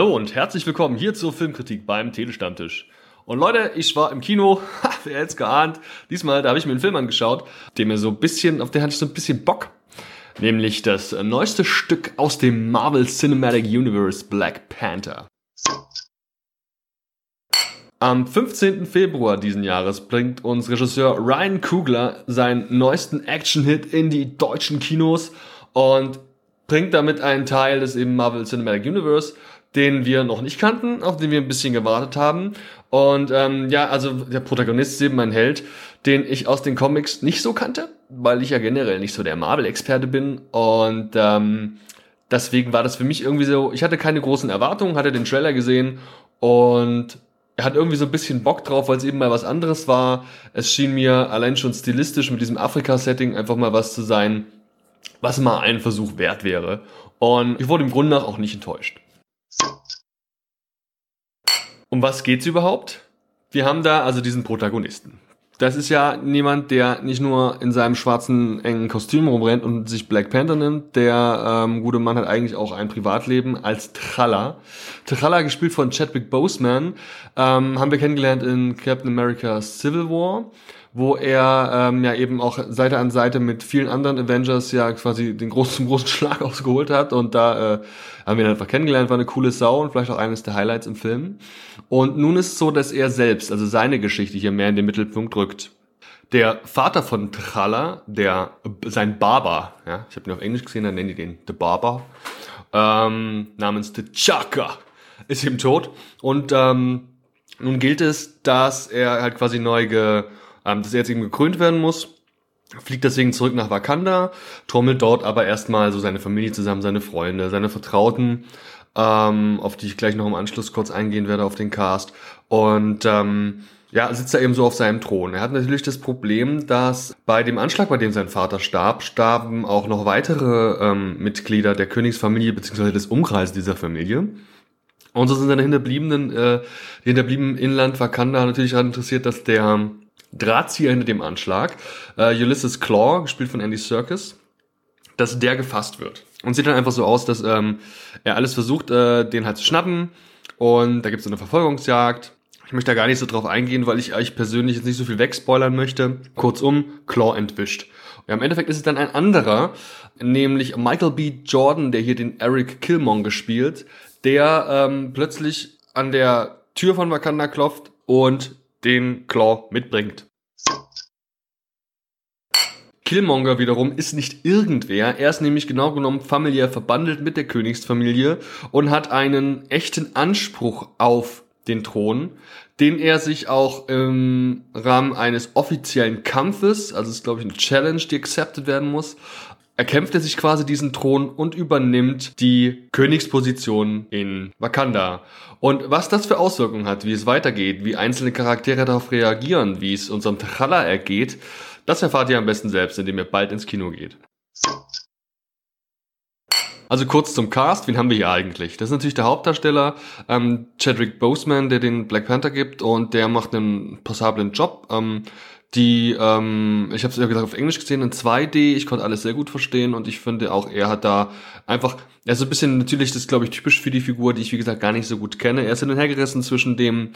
Hallo und herzlich willkommen hier zur Filmkritik beim Telestammtisch. Und Leute, ich war im Kino, wer hätte es geahnt, diesmal, da habe ich mir einen Film angeschaut, der mir so ein bisschen, auf den hatte ich so ein bisschen Bock. Nämlich das neueste Stück aus dem Marvel Cinematic Universe Black Panther. Am 15. Februar diesen Jahres bringt uns Regisseur Ryan Coogler seinen neuesten Action-Hit in die deutschen Kinos und bringt damit einen Teil des eben Marvel Cinematic Universe, den wir noch nicht kannten, auf den wir ein bisschen gewartet haben. Und ähm, ja, also der Protagonist ist eben mein Held, den ich aus den Comics nicht so kannte, weil ich ja generell nicht so der Marvel-Experte bin. Und ähm, deswegen war das für mich irgendwie so, ich hatte keine großen Erwartungen, hatte den Trailer gesehen und er hat irgendwie so ein bisschen Bock drauf, weil es eben mal was anderes war. Es schien mir allein schon stilistisch mit diesem Afrika-Setting einfach mal was zu sein, was mal ein Versuch wert wäre. Und ich wurde im Grunde nach auch nicht enttäuscht. Um was geht's überhaupt? Wir haben da also diesen Protagonisten. Das ist ja niemand, der nicht nur in seinem schwarzen engen Kostüm rumrennt und sich Black Panther nimmt. Der ähm, gute Mann hat eigentlich auch ein Privatleben als Tralla. Tralla, gespielt von Chadwick Boseman, ähm, haben wir kennengelernt in Captain America Civil War wo er ähm, ja eben auch Seite an Seite mit vielen anderen Avengers ja quasi den großen, großen Schlag ausgeholt hat und da äh, haben wir ihn einfach kennengelernt, war eine coole Sau und vielleicht auch eines der Highlights im Film. Und nun ist es so, dass er selbst, also seine Geschichte hier mehr in den Mittelpunkt rückt. Der Vater von Tralla, der sein Barber, ja, ich habe ihn auf Englisch gesehen, dann nennen die den The Barber, ähm, namens T'Chaka, ist eben tot und ähm, nun gilt es, dass er halt quasi neu ge ähm, dass er jetzt eben gekrönt werden muss. Fliegt deswegen zurück nach Wakanda, trommelt dort aber erstmal so seine Familie zusammen, seine Freunde, seine Vertrauten, ähm, auf die ich gleich noch im Anschluss kurz eingehen werde auf den Cast. Und ähm, ja, sitzt er eben so auf seinem Thron. Er hat natürlich das Problem, dass bei dem Anschlag, bei dem sein Vater starb, starben auch noch weitere ähm, Mitglieder der Königsfamilie beziehungsweise des Umkreises dieser Familie. Und so sind seine Hinterbliebenen, äh, die Hinterbliebenen Inland Wakanda natürlich daran interessiert, dass der Drahtzieher hinter dem Anschlag, äh, Ulysses Claw, gespielt von Andy Serkis, dass der gefasst wird. Und sieht dann einfach so aus, dass ähm, er alles versucht, äh, den halt zu schnappen. Und da gibt es eine Verfolgungsjagd. Ich möchte da gar nicht so drauf eingehen, weil ich euch persönlich jetzt nicht so viel wegspoilern möchte. Kurzum, Claw entwischt. Ja, im Endeffekt ist es dann ein anderer, nämlich Michael B. Jordan, der hier den Eric Killmonger spielt, der ähm, plötzlich an der Tür von Wakanda klopft und den Claw mitbringt. Killmonger wiederum ist nicht irgendwer, er ist nämlich genau genommen familiär verbandelt mit der Königsfamilie und hat einen echten Anspruch auf den Thron, den er sich auch im Rahmen eines offiziellen Kampfes, also ist glaube ich eine Challenge, die accepted werden muss, erkämpft er sich quasi diesen Thron und übernimmt die Königsposition in Wakanda. Und was das für Auswirkungen hat, wie es weitergeht, wie einzelne Charaktere darauf reagieren, wie es unserem T'Challa ergeht, das erfahrt ihr am besten selbst, indem ihr bald ins Kino geht. Also kurz zum Cast, wen haben wir hier eigentlich? Das ist natürlich der Hauptdarsteller, ähm, Chadwick Boseman, der den Black Panther gibt und der macht einen passablen Job. Ähm, die, ähm, ich habe es ja gesagt auf Englisch gesehen in 2D, ich konnte alles sehr gut verstehen und ich finde auch, er hat da einfach, er ist ein bisschen, natürlich, das glaube ich typisch für die Figur, die ich wie gesagt gar nicht so gut kenne. Er ist hin und her gerissen zwischen dem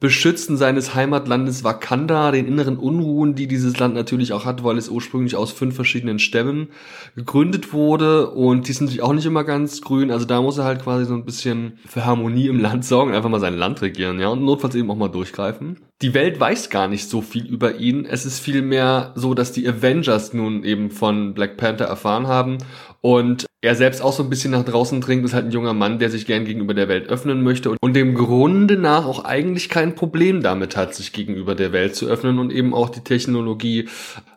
Beschützen seines Heimatlandes Wakanda, den inneren Unruhen, die dieses Land natürlich auch hat, weil es ursprünglich aus fünf verschiedenen Stämmen gegründet wurde. Und die sind natürlich auch nicht immer ganz grün, also da muss er halt quasi so ein bisschen für Harmonie im Land sorgen, einfach mal sein Land regieren, ja, und notfalls eben auch mal durchgreifen. Die Welt weiß gar nicht so viel über ihn, es ist vielmehr so, dass die Avengers nun eben von Black Panther erfahren haben. Und er selbst auch so ein bisschen nach draußen dringt, ist halt ein junger Mann, der sich gern gegenüber der Welt öffnen möchte und dem Grunde nach auch eigentlich kein Problem damit hat, sich gegenüber der Welt zu öffnen und eben auch die Technologie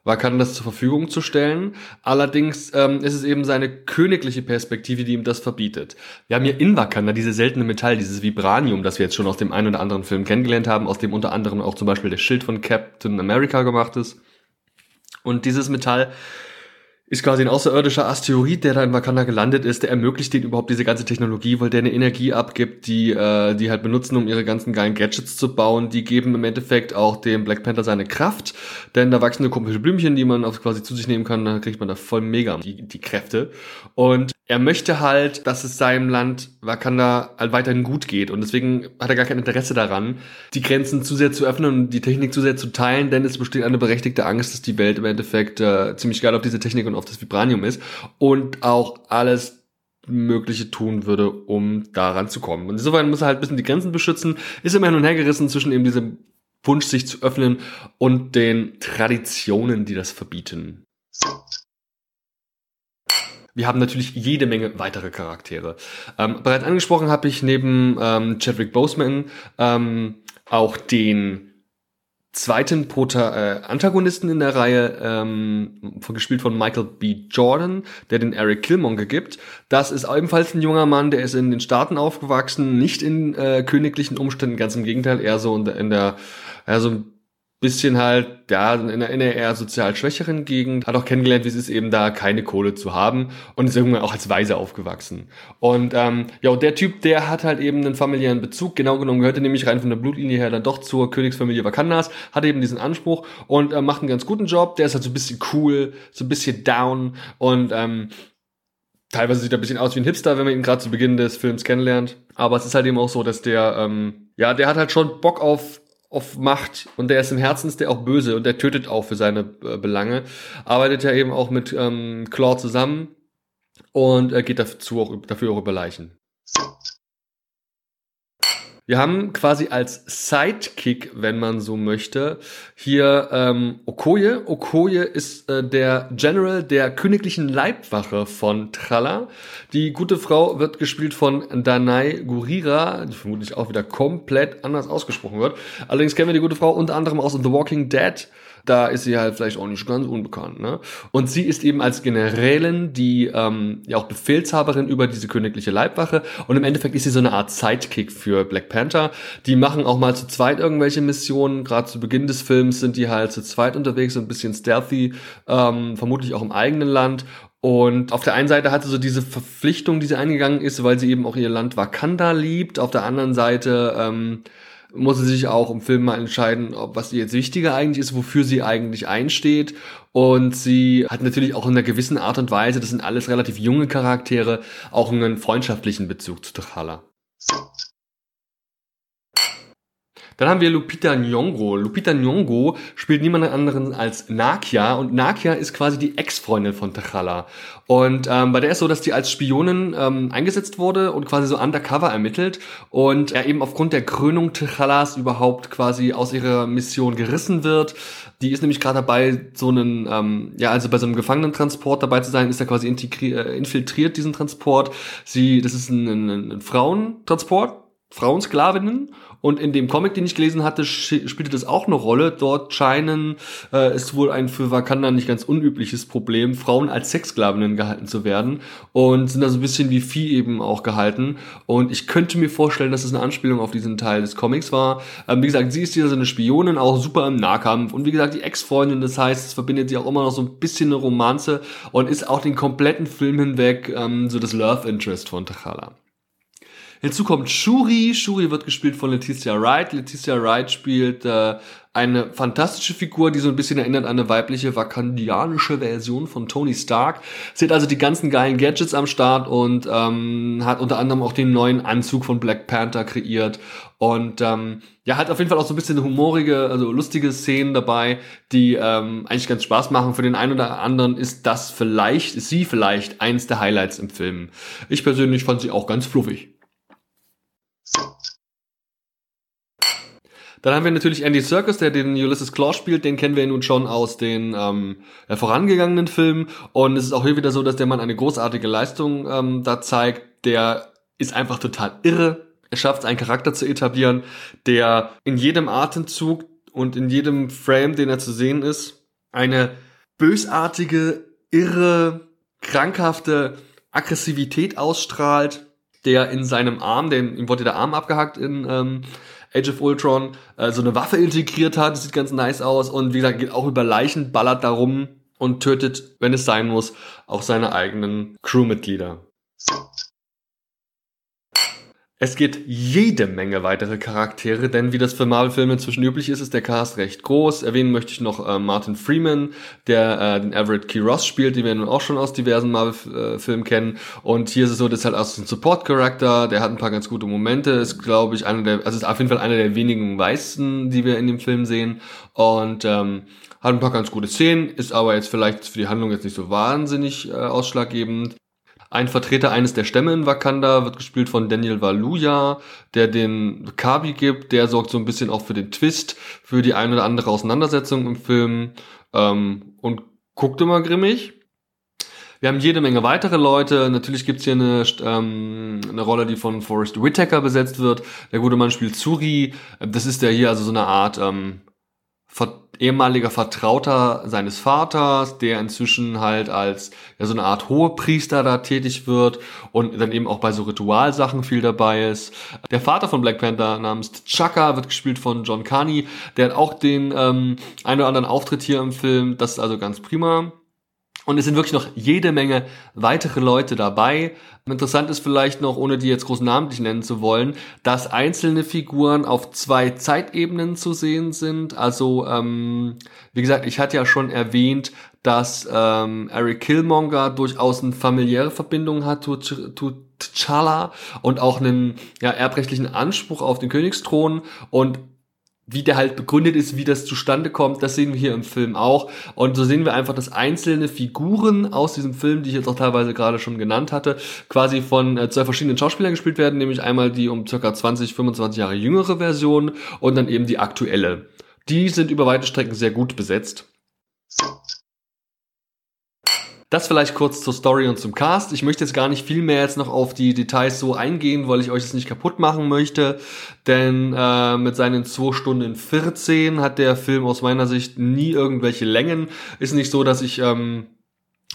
Wakandas zur Verfügung zu stellen. Allerdings ähm, ist es eben seine königliche Perspektive, die ihm das verbietet. Wir haben hier in Wakanda diese seltene Metall, dieses Vibranium, das wir jetzt schon aus dem einen oder anderen Film kennengelernt haben, aus dem unter anderem auch zum Beispiel der Schild von Captain America gemacht ist. Und dieses Metall ist quasi ein außerirdischer Asteroid, der da in Wakanda gelandet ist, der ermöglicht denen überhaupt diese ganze Technologie, weil der eine Energie abgibt, die äh, die halt benutzen, um ihre ganzen geilen Gadgets zu bauen. Die geben im Endeffekt auch dem Black Panther seine Kraft, denn da wachsen eine komische Blümchen, die man auch quasi zu sich nehmen kann, dann kriegt man da voll mega die, die Kräfte. Und er möchte halt, dass es seinem Land Wakanda halt weiterhin gut geht. Und deswegen hat er gar kein Interesse daran, die Grenzen zu sehr zu öffnen und die Technik zu sehr zu teilen, denn es besteht eine berechtigte Angst, dass die Welt im Endeffekt äh, ziemlich geil auf diese Technik und auf das Vibranium ist und auch alles Mögliche tun würde, um daran zu kommen. Und insofern muss er halt ein bisschen die Grenzen beschützen, ist immer hin und her gerissen zwischen eben diesem Wunsch, sich zu öffnen und den Traditionen, die das verbieten. Wir haben natürlich jede Menge weitere Charaktere. Ähm, bereits angesprochen habe ich neben ähm, Chadwick Boseman ähm, auch den zweiten Prota äh, Antagonisten in der Reihe, ähm, gespielt von Michael B. Jordan, der den Eric Killmonger gibt. Das ist ebenfalls ein junger Mann, der ist in den Staaten aufgewachsen, nicht in äh, königlichen Umständen, ganz im Gegenteil, eher so in der, in der ja, so bisschen halt, ja, in einer, in einer eher sozial schwächeren Gegend, hat auch kennengelernt, wie es ist, eben da keine Kohle zu haben und ist irgendwann auch als Weise aufgewachsen. Und ähm, ja, und der Typ, der hat halt eben einen familiären Bezug, genau genommen gehörte nämlich rein von der Blutlinie her dann doch zur Königsfamilie Wakandas, hat eben diesen Anspruch und äh, macht einen ganz guten Job, der ist halt so ein bisschen cool, so ein bisschen down und ähm, teilweise sieht er ein bisschen aus wie ein Hipster, wenn man ihn gerade zu Beginn des Films kennenlernt. Aber es ist halt eben auch so, dass der, ähm, ja, der hat halt schon Bock auf auf Macht und der ist im Herzen ist der auch böse und der tötet auch für seine äh, Belange. Arbeitet ja eben auch mit ähm, Claw zusammen und äh, geht dazu auch, dafür auch über Leichen. Wir haben quasi als Sidekick, wenn man so möchte, hier ähm, Okoye. Okoye ist äh, der General der königlichen Leibwache von Tralla. Die gute Frau wird gespielt von Danai Gurira, die vermutlich auch wieder komplett anders ausgesprochen wird. Allerdings kennen wir die gute Frau unter anderem aus The Walking Dead da ist sie halt vielleicht auch nicht ganz unbekannt. Ne? Und sie ist eben als Generälin die ähm, ja auch Befehlshaberin über diese königliche Leibwache und im Endeffekt ist sie so eine Art Sidekick für Black Panther. Die machen auch mal zu zweit irgendwelche Missionen. Gerade zu Beginn des Films sind die halt zu zweit unterwegs, so ein bisschen stealthy, ähm, vermutlich auch im eigenen Land und auf der einen Seite hatte so diese Verpflichtung, die sie eingegangen ist, weil sie eben auch ihr Land Wakanda liebt. Auf der anderen Seite ähm, muss sie sich auch im Film mal entscheiden, ob was ihr jetzt wichtiger eigentlich ist, wofür sie eigentlich einsteht. Und sie hat natürlich auch in einer gewissen Art und Weise, das sind alles relativ junge Charaktere, auch einen freundschaftlichen Bezug zu T'Challa. Dann haben wir Lupita Nyong'o. Lupita Nyong'o spielt niemand anderen als Nakia und Nakia ist quasi die Ex-Freundin von T'Challa. Und ähm, bei der ist so, dass die als Spionin ähm, eingesetzt wurde und quasi so undercover ermittelt und er eben aufgrund der Krönung T'Challas überhaupt quasi aus ihrer Mission gerissen wird. Die ist nämlich gerade dabei, so einen, ähm, ja, also bei so einem Gefangenentransport dabei zu sein, ist er quasi äh, infiltriert, diesen Transport. Sie, das ist ein, ein, ein Frauentransport, Frauensklavinnen und in dem Comic, den ich gelesen hatte, spielte das auch eine Rolle. Dort scheinen, äh, ist wohl ein für Wakanda nicht ganz unübliches Problem, Frauen als Sexsklavinnen gehalten zu werden und sind da so ein bisschen wie Vieh eben auch gehalten. Und ich könnte mir vorstellen, dass es das eine Anspielung auf diesen Teil des Comics war. Ähm, wie gesagt, sie ist hier so eine Spionin, auch super im Nahkampf. Und wie gesagt, die Ex-Freundin, das heißt, es verbindet sie auch immer noch so ein bisschen eine Romanze und ist auch den kompletten Film hinweg ähm, so das Love Interest von T'Challa. Hinzu kommt Shuri. Shuri wird gespielt von Leticia Wright. Leticia Wright spielt äh, eine fantastische Figur, die so ein bisschen erinnert an eine weibliche vakandianische Version von Tony Stark. Sie hat also die ganzen geilen Gadgets am Start und ähm, hat unter anderem auch den neuen Anzug von Black Panther kreiert und ähm, ja, hat auf jeden Fall auch so ein bisschen humorige, also lustige Szenen dabei, die ähm, eigentlich ganz Spaß machen. Für den einen oder anderen ist das vielleicht, ist sie vielleicht eins der Highlights im Film. Ich persönlich fand sie auch ganz fluffig. Dann haben wir natürlich Andy Serkis, der den Ulysses Claw spielt. Den kennen wir nun schon aus den ähm, vorangegangenen Filmen. Und es ist auch hier wieder so, dass der Mann eine großartige Leistung ähm, da zeigt. Der ist einfach total irre. Er schafft es, einen Charakter zu etablieren, der in jedem Atemzug und in jedem Frame, den er zu sehen ist, eine bösartige, irre, krankhafte Aggressivität ausstrahlt, der in seinem Arm, dem, ihm wurde der Arm abgehackt in ähm, Age of Ultron, äh, so eine Waffe integriert hat. Das sieht ganz nice aus. Und wie gesagt, geht auch über Leichen, ballert darum und tötet, wenn es sein muss, auch seine eigenen Crewmitglieder. Es gibt jede Menge weitere Charaktere, denn wie das für Marvel-Filme inzwischen üblich ist, ist der Cast recht groß. Erwähnen möchte ich noch äh, Martin Freeman, der äh, den Everett Key Ross spielt, den wir nun auch schon aus diversen Marvel-Filmen kennen. Und hier ist es so, das ist halt auch so ein Support-Charakter, der hat ein paar ganz gute Momente, ist glaube ich einer der, also ist auf jeden Fall einer der wenigen Weißen, die wir in dem Film sehen. Und ähm, hat ein paar ganz gute Szenen, ist aber jetzt vielleicht für die Handlung jetzt nicht so wahnsinnig äh, ausschlaggebend. Ein Vertreter eines der Stämme in Wakanda wird gespielt von Daniel Valuja, der den Kabi gibt, der sorgt so ein bisschen auch für den Twist, für die eine oder andere Auseinandersetzung im Film ähm, und guckt immer grimmig. Wir haben jede Menge weitere Leute. Natürlich gibt's hier eine, ähm, eine Rolle, die von Forrest Whitaker besetzt wird. Der gute Mann spielt Suri. Das ist der hier also so eine Art ähm, ehemaliger Vertrauter seines Vaters, der inzwischen halt als ja, so eine Art Hohepriester da tätig wird und dann eben auch bei so Ritualsachen viel dabei ist. Der Vater von Black Panther namens Chaka wird gespielt von John Carney, der hat auch den ähm, einen oder anderen Auftritt hier im Film. Das ist also ganz prima. Und es sind wirklich noch jede Menge weitere Leute dabei. Interessant ist vielleicht noch, ohne die jetzt groß namentlich nennen zu wollen, dass einzelne Figuren auf zwei Zeitebenen zu sehen sind. Also, ähm, wie gesagt, ich hatte ja schon erwähnt, dass ähm, Eric Killmonger durchaus eine familiäre Verbindung hat zu, zu T'Challa und auch einen ja, erbrechtlichen Anspruch auf den Königsthron. Und wie der halt begründet ist, wie das zustande kommt, das sehen wir hier im Film auch. Und so sehen wir einfach, dass einzelne Figuren aus diesem Film, die ich jetzt auch teilweise gerade schon genannt hatte, quasi von äh, zwei verschiedenen Schauspielern gespielt werden, nämlich einmal die um circa 20, 25 Jahre jüngere Version und dann eben die aktuelle. Die sind über weite Strecken sehr gut besetzt. Das vielleicht kurz zur Story und zum Cast. Ich möchte jetzt gar nicht viel mehr jetzt noch auf die Details so eingehen, weil ich euch das nicht kaputt machen möchte. Denn äh, mit seinen 2 Stunden 14 hat der Film aus meiner Sicht nie irgendwelche Längen. Ist nicht so, dass ich ähm,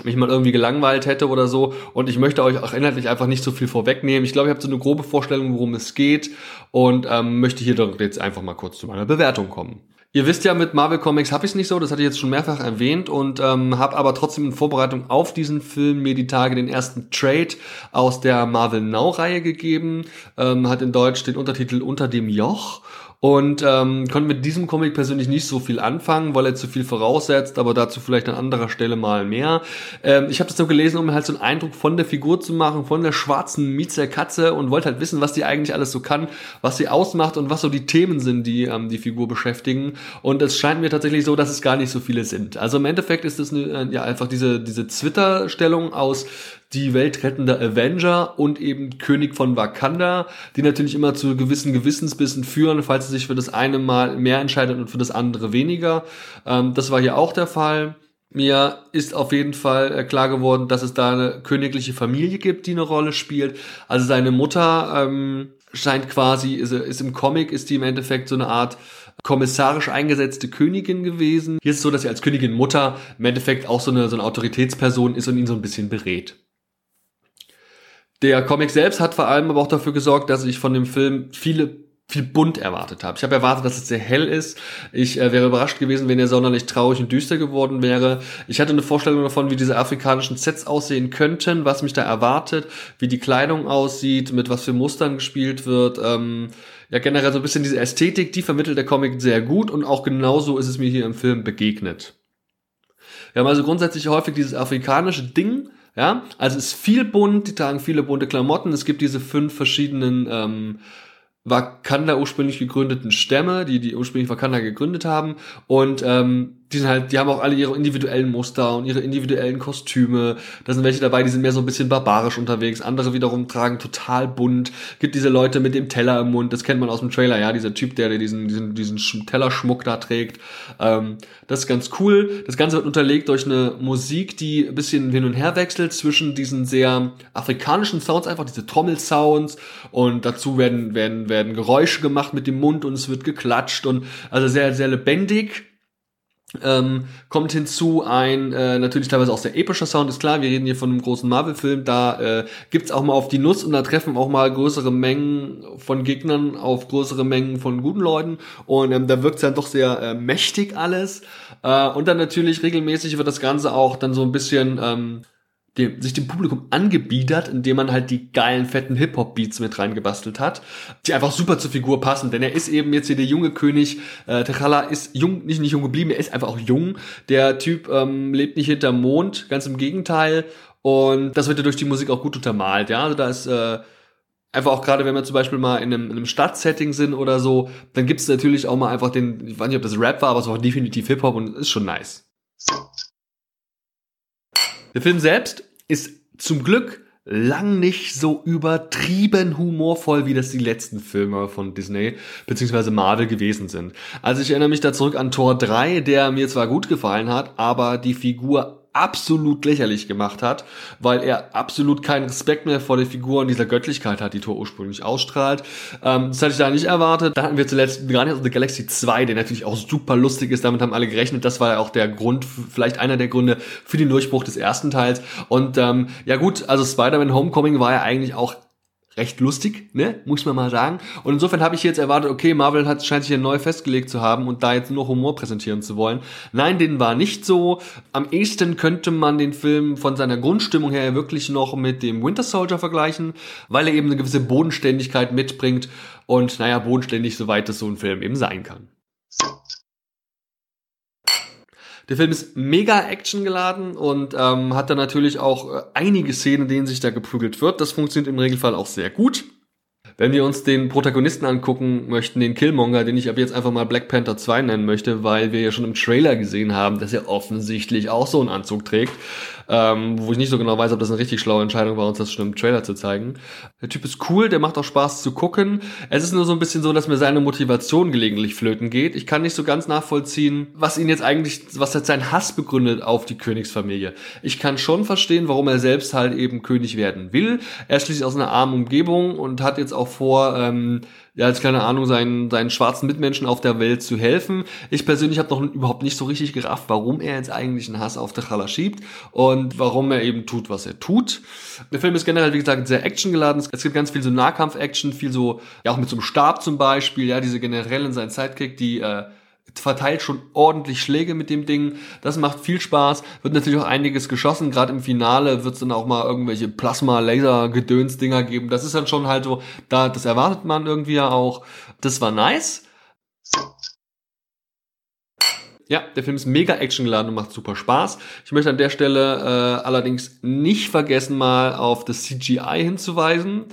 mich mal irgendwie gelangweilt hätte oder so. Und ich möchte euch auch inhaltlich einfach nicht so viel vorwegnehmen. Ich glaube, ihr habt so eine grobe Vorstellung, worum es geht. Und ähm, möchte hier doch jetzt einfach mal kurz zu meiner Bewertung kommen. Ihr wisst ja, mit Marvel Comics habe ich es nicht so, das hatte ich jetzt schon mehrfach erwähnt und ähm, habe aber trotzdem in Vorbereitung auf diesen Film mir die Tage den ersten Trade aus der Marvel Now-Reihe gegeben, ähm, hat in Deutsch den Untertitel Unter dem Joch und ähm, konnte mit diesem Comic persönlich nicht so viel anfangen, weil er zu viel voraussetzt, aber dazu vielleicht an anderer Stelle mal mehr. Ähm, ich habe das nur gelesen, um halt so einen Eindruck von der Figur zu machen, von der schwarzen Mieze Katze und wollte halt wissen, was die eigentlich alles so kann, was sie ausmacht und was so die Themen sind, die ähm, die Figur beschäftigen. Und es scheint mir tatsächlich so, dass es gar nicht so viele sind. Also im Endeffekt ist es äh, ja einfach diese diese Twitter-Stellung aus die weltrettende Avenger und eben König von Wakanda, die natürlich immer zu gewissen Gewissensbissen führen, falls er sich für das eine Mal mehr entscheidet und für das andere weniger. Ähm, das war hier auch der Fall. Mir ist auf jeden Fall äh, klar geworden, dass es da eine königliche Familie gibt, die eine Rolle spielt. Also seine Mutter ähm, scheint quasi, ist, ist im Comic, ist die im Endeffekt so eine Art kommissarisch eingesetzte Königin gewesen. Hier ist es so, dass sie als Königin Mutter im Endeffekt auch so eine, so eine Autoritätsperson ist und ihn so ein bisschen berät. Der Comic selbst hat vor allem aber auch dafür gesorgt, dass ich von dem Film viele viel bunt erwartet habe. Ich habe erwartet, dass es sehr hell ist. Ich äh, wäre überrascht gewesen, wenn er sonderlich traurig und düster geworden wäre. Ich hatte eine Vorstellung davon, wie diese afrikanischen Sets aussehen könnten, was mich da erwartet, wie die Kleidung aussieht, mit was für Mustern gespielt wird. Ähm, ja, generell so ein bisschen diese Ästhetik, die vermittelt der Comic sehr gut und auch genauso ist es mir hier im Film begegnet. Wir haben also grundsätzlich häufig dieses afrikanische Ding, ja, also es ist viel bunt, die tragen viele bunte Klamotten. Es gibt diese fünf verschiedenen ähm, Wakanda ursprünglich gegründeten Stämme, die die ursprünglich Wakanda gegründet haben. Und ähm, die sind halt, die haben auch alle ihre individuellen Muster und ihre individuellen Kostüme. Da sind welche dabei, die sind mehr so ein bisschen barbarisch unterwegs. Andere wiederum tragen total bunt. Gibt diese Leute mit dem Teller im Mund, das kennt man aus dem Trailer, ja, dieser Typ, der, der diesen, diesen, diesen Tellerschmuck da trägt. Ähm, das ist ganz cool. Das Ganze wird unterlegt durch eine Musik, die ein bisschen hin und her wechselt zwischen diesen sehr afrikanischen Sounds, einfach diese Trommelsounds und dazu werden, werden, werden Geräusche gemacht mit dem Mund und es wird geklatscht und also sehr, sehr lebendig ähm, kommt hinzu ein äh, natürlich teilweise auch sehr epischer Sound, ist klar, wir reden hier von einem großen Marvel-Film, da äh, gibt's auch mal auf die Nuss und da treffen auch mal größere Mengen von Gegnern auf größere Mengen von guten Leuten. Und ähm, da wirkt's dann doch sehr äh, mächtig alles. Äh, und dann natürlich regelmäßig wird das Ganze auch dann so ein bisschen ähm, dem, sich dem Publikum angebiedert, indem man halt die geilen, fetten Hip-Hop-Beats mit reingebastelt hat, die einfach super zur Figur passen, denn er ist eben jetzt hier der junge König, äh, T'Challa ist jung, nicht, nicht jung geblieben, er ist einfach auch jung, der Typ ähm, lebt nicht hinterm Mond, ganz im Gegenteil. Und das wird ja durch die Musik auch gut untermalt, ja, also da ist, äh, einfach auch gerade, wenn wir zum Beispiel mal in einem, in einem Stadtsetting sind oder so, dann gibt es natürlich auch mal einfach den, ich weiß nicht, ob das Rap war, aber es war definitiv Hip-Hop und ist schon nice. Der Film selbst ist zum Glück lang nicht so übertrieben humorvoll, wie das die letzten Filme von Disney bzw. Marvel gewesen sind. Also ich erinnere mich da zurück an Tor 3, der mir zwar gut gefallen hat, aber die Figur absolut lächerlich gemacht hat, weil er absolut keinen Respekt mehr vor der Figur und dieser Göttlichkeit hat, die Thor ursprünglich ausstrahlt. Ähm, das hatte ich da nicht erwartet. Da hatten wir zuletzt Guardians the Galaxy 2, der natürlich auch super lustig ist. Damit haben alle gerechnet. Das war ja auch der Grund, vielleicht einer der Gründe für den Durchbruch des ersten Teils. Und ähm, ja gut, also Spider-Man Homecoming war ja eigentlich auch recht lustig, ne, muss man mal sagen. Und insofern habe ich jetzt erwartet, okay, Marvel hat, scheint sich hier neu festgelegt zu haben und da jetzt nur Humor präsentieren zu wollen. Nein, den war nicht so. Am ehesten könnte man den Film von seiner Grundstimmung her wirklich noch mit dem Winter Soldier vergleichen, weil er eben eine gewisse Bodenständigkeit mitbringt und naja, bodenständig, soweit es so ein Film eben sein kann. Der Film ist mega actiongeladen und ähm, hat da natürlich auch äh, einige Szenen, in denen sich da geprügelt wird. Das funktioniert im Regelfall auch sehr gut. Wenn wir uns den Protagonisten angucken möchten, den Killmonger, den ich ab jetzt einfach mal Black Panther 2 nennen möchte, weil wir ja schon im Trailer gesehen haben, dass er offensichtlich auch so einen Anzug trägt ähm, wo ich nicht so genau weiß, ob das eine richtig schlaue Entscheidung war, uns das schon im Trailer zu zeigen. Der Typ ist cool, der macht auch Spaß zu gucken. Es ist nur so ein bisschen so, dass mir seine Motivation gelegentlich flöten geht. Ich kann nicht so ganz nachvollziehen, was ihn jetzt eigentlich, was jetzt sein Hass begründet auf die Königsfamilie. Ich kann schon verstehen, warum er selbst halt eben König werden will. Er ist schließlich aus einer armen Umgebung und hat jetzt auch vor, ähm, als keine Ahnung, seinen, seinen schwarzen Mitmenschen auf der Welt zu helfen. Ich persönlich habe noch überhaupt nicht so richtig gerafft, warum er jetzt eigentlich einen Hass auf T'Challa schiebt und warum er eben tut, was er tut. Der Film ist generell, wie gesagt, sehr actiongeladen. Es gibt ganz viel so Nahkampf-Action, viel so, ja auch mit so einem Stab zum Beispiel, ja, diese Generälin, sein Sidekick, die äh, verteilt schon ordentlich Schläge mit dem Ding. Das macht viel Spaß. Wird natürlich auch einiges geschossen. Gerade im Finale wird es dann auch mal irgendwelche Plasma-Laser-Gedöns-Dinger geben. Das ist dann schon halt so, da, das erwartet man irgendwie ja auch. Das war nice. Ja, der Film ist mega actiongeladen und macht super Spaß. Ich möchte an der Stelle äh, allerdings nicht vergessen, mal auf das CGI hinzuweisen.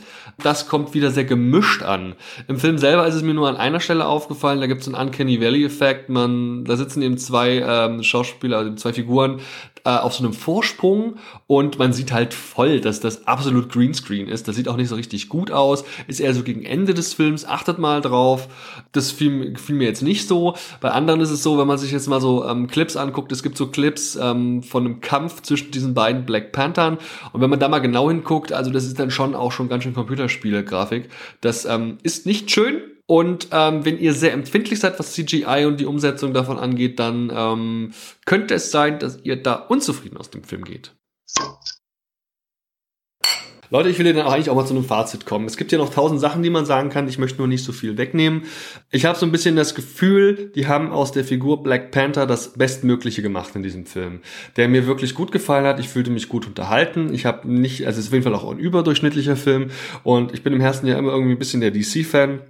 Das kommt wieder sehr gemischt an. Im Film selber ist es mir nur an einer Stelle aufgefallen, da gibt es einen Uncanny Valley-Effekt. Man, da sitzen eben zwei ähm, Schauspieler, also zwei Figuren, äh, auf so einem Vorsprung und man sieht halt voll, dass das absolut Greenscreen ist. Das sieht auch nicht so richtig gut aus. Ist eher so gegen Ende des Films. Achtet mal drauf. Das fiel, fiel mir jetzt nicht so. Bei anderen ist es so, wenn man sich jetzt mal so ähm, Clips anguckt, es gibt so Clips ähm, von einem Kampf zwischen diesen beiden Black Panthern und wenn man da mal genau hinguckt, also das ist dann schon auch schon ganz schön Computerspiele-Grafik. Das ähm, ist nicht schön, und ähm, wenn ihr sehr empfindlich seid, was CGI und die Umsetzung davon angeht, dann ähm, könnte es sein, dass ihr da unzufrieden aus dem Film geht. Leute, ich will dann eigentlich auch mal zu einem Fazit kommen. Es gibt ja noch tausend Sachen, die man sagen kann. Ich möchte nur nicht so viel wegnehmen. Ich habe so ein bisschen das Gefühl, die haben aus der Figur Black Panther das Bestmögliche gemacht in diesem Film, der mir wirklich gut gefallen hat. Ich fühlte mich gut unterhalten. Ich habe nicht, also es ist auf jeden Fall auch ein überdurchschnittlicher Film und ich bin im Herzen ja immer irgendwie ein bisschen der DC-Fan.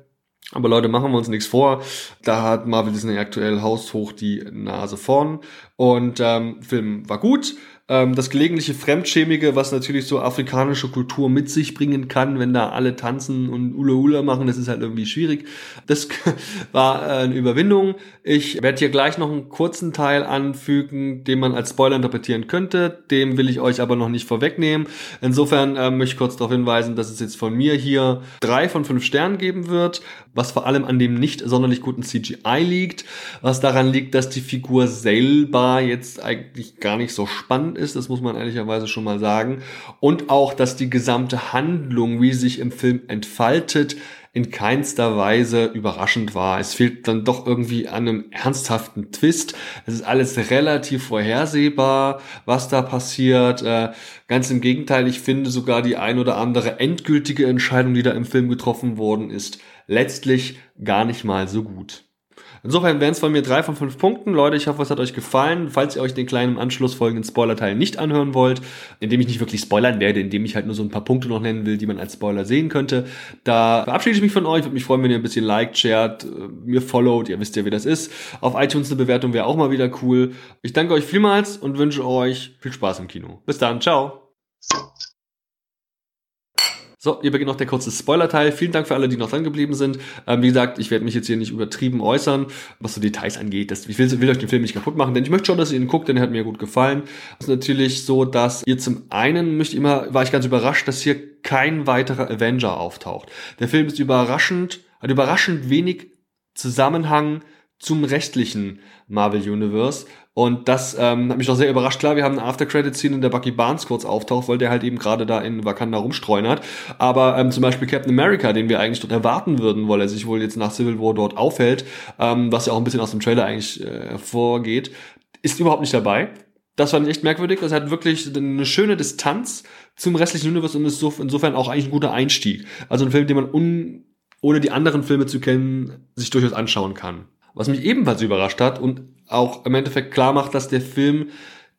Aber Leute, machen wir uns nichts vor. Da hat Marvel Disney aktuell haushoch die Nase vorn. Und ähm, Film war gut. Ähm, das gelegentliche Fremdschämige, was natürlich so afrikanische Kultur mit sich bringen kann, wenn da alle tanzen und Ula Ula machen, das ist halt irgendwie schwierig. Das war äh, eine Überwindung. Ich werde hier gleich noch einen kurzen Teil anfügen, den man als Spoiler interpretieren könnte. Dem will ich euch aber noch nicht vorwegnehmen. Insofern äh, möchte ich kurz darauf hinweisen, dass es jetzt von mir hier drei von fünf Sternen geben wird, was vor allem an dem nicht sonderlich guten CGI liegt, was daran liegt, dass die Figur selber jetzt eigentlich gar nicht so spannend ist, das muss man ehrlicherweise schon mal sagen. Und auch, dass die gesamte Handlung, wie sich im Film entfaltet, in keinster Weise überraschend war. Es fehlt dann doch irgendwie an einem ernsthaften Twist. Es ist alles relativ vorhersehbar, was da passiert. Äh, ganz im Gegenteil, ich finde sogar die ein oder andere endgültige Entscheidung, die da im Film getroffen worden ist, letztlich gar nicht mal so gut. Insofern wären es von mir drei von fünf Punkten. Leute, ich hoffe, es hat euch gefallen. Falls ihr euch den kleinen Anschluss folgenden Spoiler-Teil nicht anhören wollt, indem ich nicht wirklich spoilern werde, indem ich halt nur so ein paar Punkte noch nennen will, die man als Spoiler sehen könnte, da verabschiede ich mich von euch. Würde mich freuen, wenn ihr ein bisschen liked, shared, äh, mir followt. Ihr wisst ja, wie das ist. Auf iTunes eine Bewertung wäre auch mal wieder cool. Ich danke euch vielmals und wünsche euch viel Spaß im Kino. Bis dann. Ciao. So, hier beginnt noch der kurze Spoiler-Teil. Vielen Dank für alle, die noch dran geblieben sind. Ähm, wie gesagt, ich werde mich jetzt hier nicht übertrieben äußern, was so Details angeht. Das, ich will, will, euch den Film nicht kaputt machen, denn ich möchte schon, dass ihr ihn guckt, denn er hat mir gut gefallen. Es ist natürlich so, dass ihr zum einen möchte immer, war ich ganz überrascht, dass hier kein weiterer Avenger auftaucht. Der Film ist überraschend, hat überraschend wenig Zusammenhang zum restlichen Marvel Universe. Und das ähm, hat mich doch sehr überrascht. Klar, wir haben eine After-Credit-Scene, in der Bucky Barnes kurz auftaucht, weil der halt eben gerade da in Wakanda rumstreunert. Aber ähm, zum Beispiel Captain America, den wir eigentlich dort erwarten würden, weil er sich wohl jetzt nach Civil War dort aufhält, ähm, was ja auch ein bisschen aus dem Trailer eigentlich äh, hervorgeht, ist überhaupt nicht dabei. Das fand ich echt merkwürdig. Es hat wirklich eine schöne Distanz zum restlichen Universe und ist so, insofern auch eigentlich ein guter Einstieg. Also ein Film, den man un, ohne die anderen Filme zu kennen, sich durchaus anschauen kann. Was mich ebenfalls überrascht hat und auch im Endeffekt klar macht, dass der Film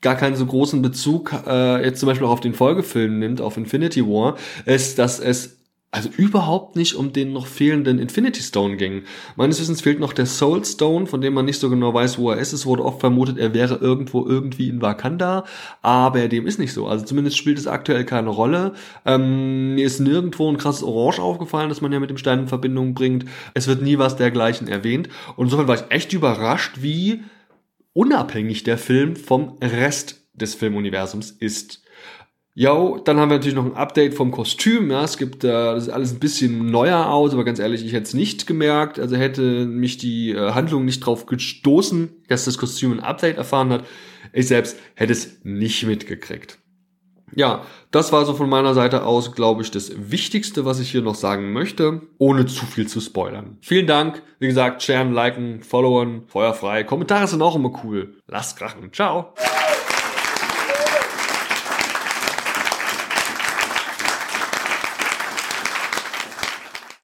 gar keinen so großen Bezug äh, jetzt zum Beispiel auch auf den Folgefilm nimmt, auf Infinity War, ist, dass es also überhaupt nicht um den noch fehlenden Infinity Stone ging. Meines Wissens fehlt noch der Soul Stone, von dem man nicht so genau weiß, wo er ist. Es wurde oft vermutet, er wäre irgendwo irgendwie in Wakanda, aber dem ist nicht so. Also zumindest spielt es aktuell keine Rolle. Ähm, mir ist nirgendwo ein krasses Orange aufgefallen, das man ja mit dem Stein in Verbindung bringt. Es wird nie was dergleichen erwähnt. Und insofern war ich echt überrascht, wie unabhängig der Film vom Rest des Filmuniversums ist. Jo, dann haben wir natürlich noch ein Update vom Kostüm. Ja, es gibt, äh, das ist alles ein bisschen neuer aus, aber ganz ehrlich, ich hätte es nicht gemerkt. Also hätte mich die äh, Handlung nicht drauf gestoßen, dass das Kostüm ein Update erfahren hat. Ich selbst hätte es nicht mitgekriegt. Ja, das war so von meiner Seite aus, glaube ich, das Wichtigste, was ich hier noch sagen möchte, ohne zu viel zu spoilern. Vielen Dank. Wie gesagt, sharen, liken, followen, feuerfrei. Kommentare sind auch immer cool. Lasst krachen. Ciao.